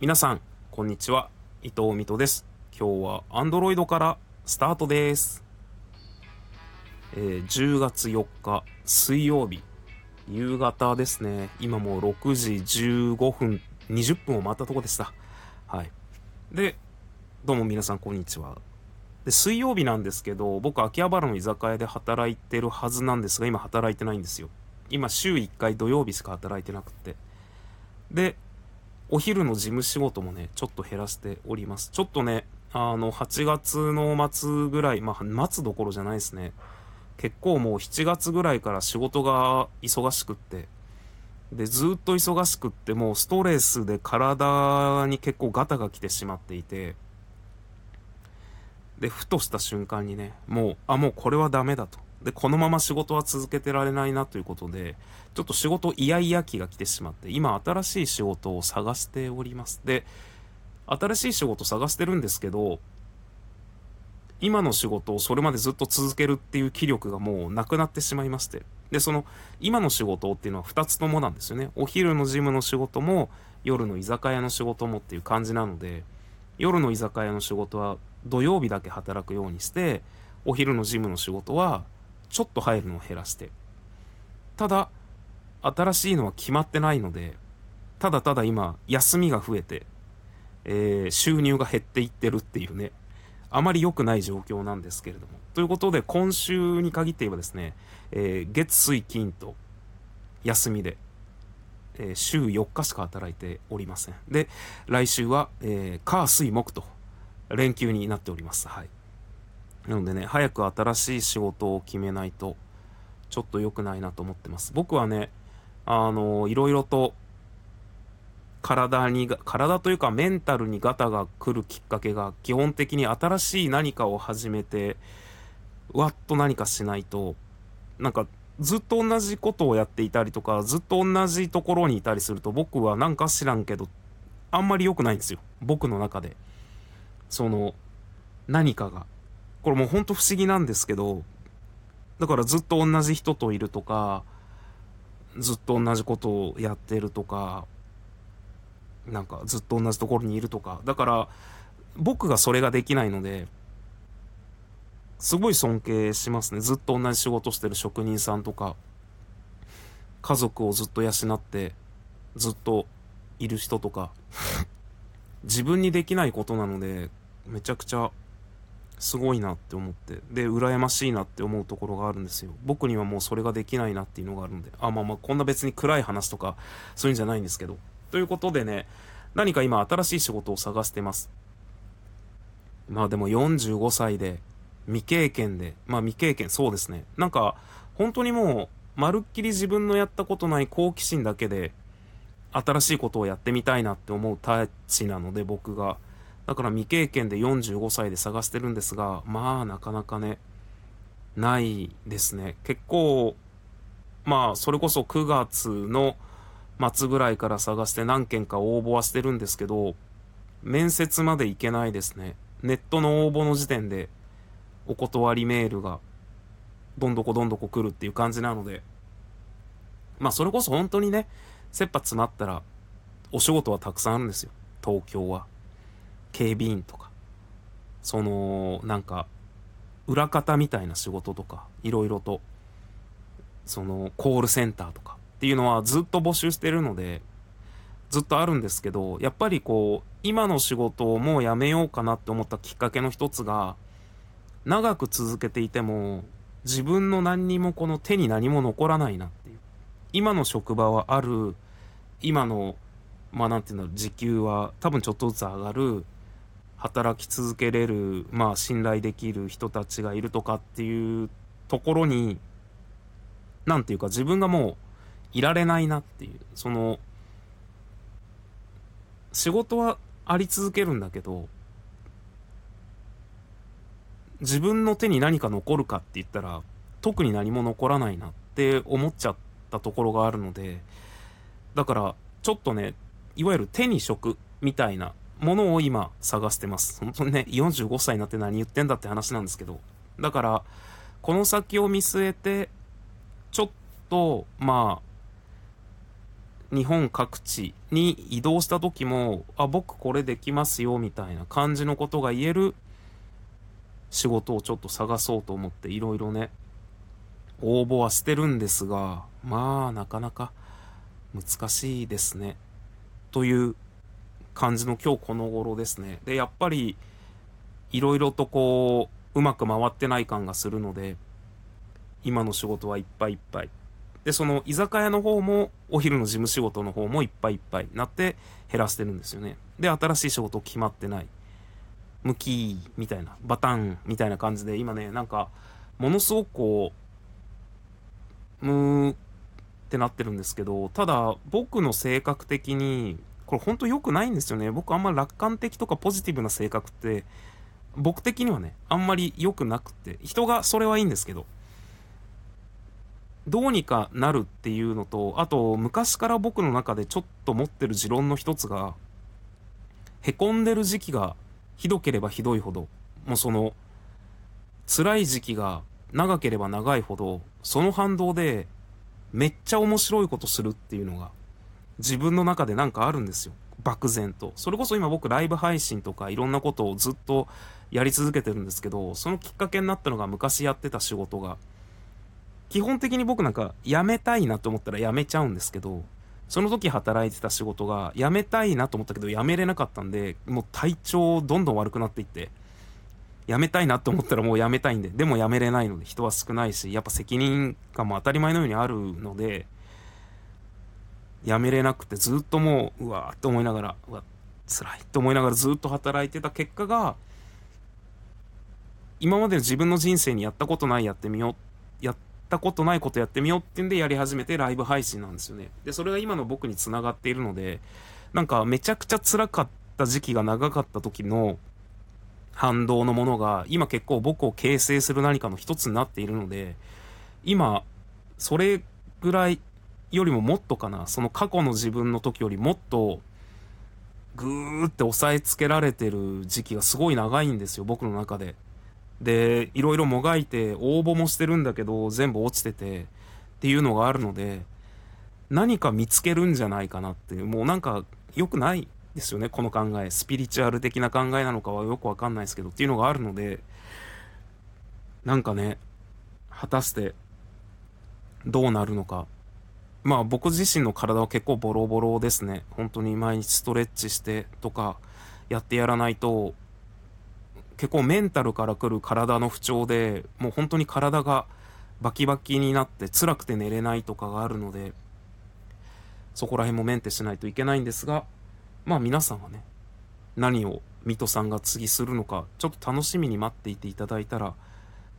皆さん、こんにちは。伊藤美斗です。今日は Android からスタートです。えー10月4日水曜日、夕方ですね。今もう6時15分、20分を回ったとこでした。はい。で、どうも皆さんこんにちは。で、水曜日なんですけど、僕秋葉原の居酒屋で働いてるはずなんですが、今働いてないんですよ。今週1回土曜日しか働いてなくて。で、お昼の事務仕事もね、ちょっと減らしております。ちょっとね、あの、8月の末ぐらい、まあ、末どころじゃないですね。結構もう7月ぐらいから仕事が忙しくって、で、ずっと忙しくって、もうストレスで体に結構ガタが来てしまっていて、で、ふとした瞬間にね、もう、あ、もうこれはダメだと。で、このまま仕事は続けてられないなということで、ちょっと仕事イヤイヤ期が来てしまって、今新しい仕事を探しております。で、新しい仕事探してるんですけど、今の仕事をそれまでずっと続けるっていう気力がもうなくなってしまいまして。で、その、今の仕事っていうのは2つともなんですよね。お昼のジムの仕事も、夜の居酒屋の仕事もっていう感じなので、夜の居酒屋の仕事は土曜日だけ働くようにして、お昼のジムの仕事はちょっと入るのを減らして。ただ、新しいのは決まってないので、ただただ今、休みが増えて、えー収入が減っていってるっていうね、あまり良くない状況なんですけれども。ということで、今週に限って言えばですね、えー月、水、金と休みで、えー週4日しか働いておりません。で、来週は、えー火、水、木と連休になっております。はい。なのでね、早く新しい仕事を決めないと、ちょっと良くないなと思ってます。僕はね、あの、いろいろと、体にが、体というかメンタルにガタが来るきっかけが、基本的に新しい何かを始めて、わっと何かしないと、なんか、ずっと同じことをやっていたりとか、ずっと同じところにいたりすると、僕はなんか知らんけど、あんまり良くないんですよ。僕の中で。その、何かが。これもうほんと不思議なんですけど、だからずっと同じ人といるとか、ずっと同じことをやってるとか、なんかずっと同じところにいるとか。だから、僕がそれができないので、すごい尊敬しますね。ずっと同じ仕事してる職人さんとか、家族をずっと養って、ずっといる人とか、自分にできないことなので、めちゃくちゃすごいなって思って、で、羨ましいなって思うところがあるんですよ。僕にはもうそれができないなっていうのがあるので、あ、まあまあ、こんな別に暗い話とか、そういうんじゃないんですけど。ということでね、何か今新しい仕事を探してます。まあでも45歳で、未経験で、まあ未経験、そうですね。なんか、本当にもう、まるっきり自分のやったことない好奇心だけで、新しいことをやってみたいなって思うタッチなので、僕が。だから未経験で45歳で探してるんですが、まあなかなかね、ないですね。結構、まあそれこそ9月の末ぐらいから探して何件か応募はしてるんですけど、面接まで行けないですね。ネットの応募の時点でお断りメールがどんどこどんどこ来るっていう感じなので、まあそれこそ本当にね、切羽詰まったらお仕事はたくさんあるんですよ。東京は。警備員とか。その、なんか、裏方みたいな仕事とか、いろいろと、その、コールセンターとかっていうのはずっと募集してるので、ずっとあるんですけど、やっぱりこう、今の仕事をもうやめようかなって思ったきっかけの一つが、長く続けていても、自分の何にもこの手に何も残らないなっていう。今の職場はある、今の、まあなんていう、時給は多分ちょっとずつ上がる、働き続けれる、まあ信頼できる人たちがいるとかっていうところに、なんていうか自分がもういられないなっていう、その、仕事はあり続けるんだけど、自分の手に何か残るかって言ったら、特に何も残らないなって思っちゃったところがあるので、だから、ちょっとね、いわゆる手に職みたいなものを今探してます。本当にね、45歳になって何言ってんだって話なんですけど。だから、この先を見据えて、ちょっと、まあ、日本各地に移動した時も、あ、僕これできますよ、みたいな感じのことが言える仕事をちょっと探そうと思っていろいろね、応募はしてるんですが、まあ、なかなか難しいですね。という感じの今日この頃ですね。で、やっぱり、いろいろとこう、うまく回ってない感がするので、今の仕事はいっぱいいっぱい。で、その居酒屋の方も、お昼の事務仕事の方もいっぱいいっぱいなって減らしてるんですよね。で、新しい仕事決まってない。向きみたいな、バタンみたいな感じで、今ね、なんか、ものすごくこう、むーってなってるんですけど、ただ、僕の性格的に、これ本当良くないんですよね。僕あんま楽観的とかポジティブな性格って、僕的にはね、あんまり良くなくて、人がそれはいいんですけど、どうにかなるっていうのと、あと、昔から僕の中でちょっと持ってる持論の一つが、へこんでる時期がひどければひどいほど、もうその、辛い時期が長ければ長いほど、その反動で、めっちゃ面白いことするっていうのが、自分の中でなんかあるんですよ。漠然と。それこそ今僕ライブ配信とかいろんなことをずっとやり続けてるんですけど、そのきっかけになったのが昔やってた仕事が、基本的に僕なんか辞めたいなと思ったら辞めちゃうんですけど、その時働いてた仕事が辞めたいなと思ったけど辞めれなかったんで、もう体調どんどん悪くなっていって、辞めたいなと思ったらもう辞めたいんで、でも辞めれないので人は少ないし、やっぱ責任感も当たり前のようにあるので、辞めれなくてずっともう、うわーって思いながら、うわ、辛いって思いながらずっと働いてた結果が、今までの自分の人生にやったことないやってみよう、やったことないことやってみようってんでやり始めてライブ配信なんですよね。で、それが今の僕に繋がっているので、なんかめちゃくちゃ辛かった時期が長かった時の反動のものが、今結構僕を形成する何かの一つになっているので、今、それぐらいよりももっとかな、その過去の自分の時よりもっと、ぐーって押さえつけられてる時期がすごい長いんですよ、僕の中で。で、いろいろもがいて、応募もしてるんだけど、全部落ちてて、っていうのがあるので、何か見つけるんじゃないかなっていう、もうなんか良くないですよね、この考え。スピリチュアル的な考えなのかはよくわかんないですけど、っていうのがあるので、なんかね、果たしてどうなるのか。まあ僕自身の体は結構ボロボロですね。本当に毎日ストレッチしてとかやってやらないと結構メンタルから来る体の不調で、もう本当に体がバキバキになって辛くて寝れないとかがあるので、そこら辺もメンテしないといけないんですが、まあ皆さんはね、何を水戸さんが次するのか、ちょっと楽しみに待っていていただいたら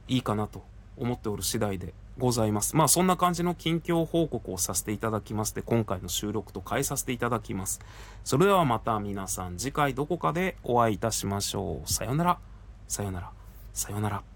いいかなと思っておる次第でございます。まあそんな感じの近況報告をさせていただきまして、今回の収録と変えさせていただきます。それではまた皆さん次回どこかでお会いいたしましょう。さよなら。さよなら。さよなら。